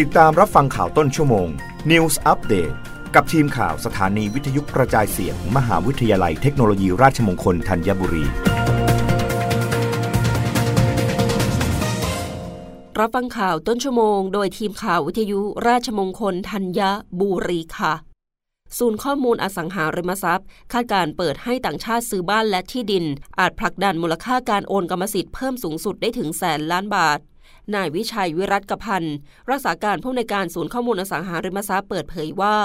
ติดตามรับฟังข่าวต้นชั่วโมง News Update กับทีมข่าวสถานีวิทยุกระจายเสียงมมหาวิทยาลัยเทคโนโลยีราชมงคลธัญบุรี รับฟังข่าวต้นชั่วโมง โดยทีมข่าววิทยุราชมงคลธัญบุรีค่ะ ศูนย์ข้อมูลอสังหาริมทรัพย์ คาดการเปิดให้ต่างชาติซื้อบ้านและที่ดิน อาจผลักดันมูลค่าการโอนกรรมสิทธิ์เพิ่มสูงสุดได้ถึงแสนล้านบาท นายวิชัยวิรัตกพันธ์รักษาการผู้ในการศูนย์ข้อมูลอสังหาริมทรัพย์เปิดเผยว่า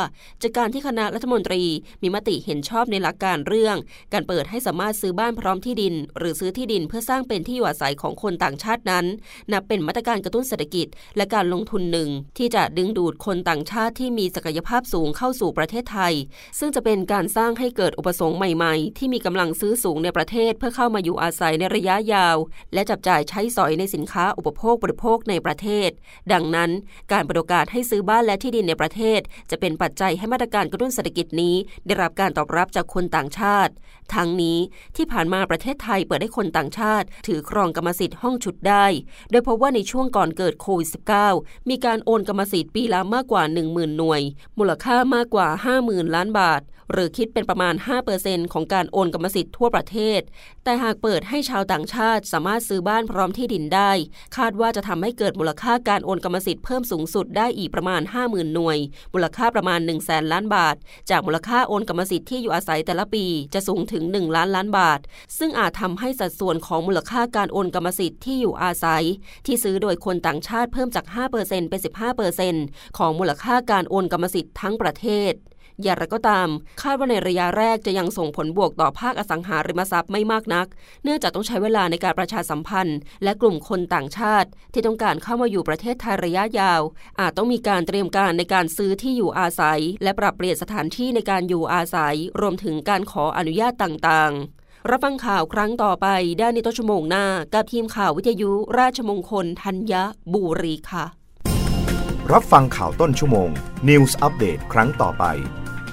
จากการที่คณะรัฐมนตรีมีมติเห็นชอบในหลักการเรื่อง การเปิดให้สามารถซื้อบ้านพร้อมที่ดิน หรือซื้อที่ดินเพื่อสร้างเป็นที่อยู่อาศัยของคนต่างชาตินั้น นับเป็นมาตรการกระตุ้นเศรษฐกิจ และการลงทุนหนึ่ง ที่จะดึงดูดคนต่างชาติที่มีศักยภาพสูงเข้าสู่ประเทศไทย ซึ่งจะเป็นการสร้างให้เกิดอุปสงค์ใหม่ๆ ที่มีกำลังซื้อสูงในประเทศเพื่อเข้ามาอยู่อาศัยในระยะยาว และจับจ่ายใช้สอยในสินค้าอุปโภคริโภคในประเทศ ดังนั้น การประกาศให้ซื้อบ้านและที่ดินในประเทศ จะเป็นปัจจัยให้มาตรการกระตุ้นเศรษฐกิจนี้ ได้รับการตอบรับจากคนต่างชาติ ทั้งนี้ที่ผ่านมาประเทศไทยเปิดให้คนต่างชาติ ถือครองกรรมสิทธิ์ห้องชุดได้ โดยพบว่าในช่วงก่อนเกิดโควิด -19 มีการโอนกรรมสิทธิ์ปีละมากกว่า 10,000 หน่วย มูลค่ามากกว่า 50,000 ล้านบาท หรือคิดเป็นประมาณ 5%ของการโอนกรรมสิทธิ์ทั่วประเทศ แต่หากเปิดให้ชาวต่างชาติสามารถซื้อบ้านพร้อมที่ดินได้ คาดว่าจะทำให้เกิดมูลค่าการโอนกรรมสิทธิ์เพิ่มสูงสุดได้อีกประมาณ 50,000 หน่วย มูลค่าประมาณ 1 0 0 0 0แสนล้านบาท จากมูลค่าโอนกรรมสิทธิ์ที่อยู่อาศัยแต่ละปีจะสูงถึง 1 ล้านล้านบาท ซึ่งอาจทำให้สัดส่วนของมูลค่าการโอนกรรมสิทธิ์ที่อยู่อาศัย ที่ซื้อโดยคนต่างชาติเพิ่มจาก 5%เป็น 15%ของมูลค่าการโอนกรรมสิทธิ์ทั้งประเทศ อย่างไรก็ตาม คาดว่าในระยะแรกจะยังส่งผลบวกต่อภาคอสังหาริมทรัพย์ไม่มากนัก เนื่องจากต้องใช้เวลาในการประชาสัมพันธ์ และกลุ่มคนต่างชาติ ที่ต้องการเข้ามาอยู่ประเทศไทยระยะยาว อาจต้องมีการเตรียมการในการซื้อที่อยู่อาศัย และปรับเปลี่ยนสถานที่ในการอยู่อาศัย รวมถึงการขออนุญาตต่างๆรับฟังข่าวครั้งต่อไปได้ในต้นชั่วโมงหน้า กับทีมข่าววิทยุ ราชมงคลธัญบุรีค่ะ รับฟังข่าวต้นชั่วโมง News อัปเดตครั้งต่อไป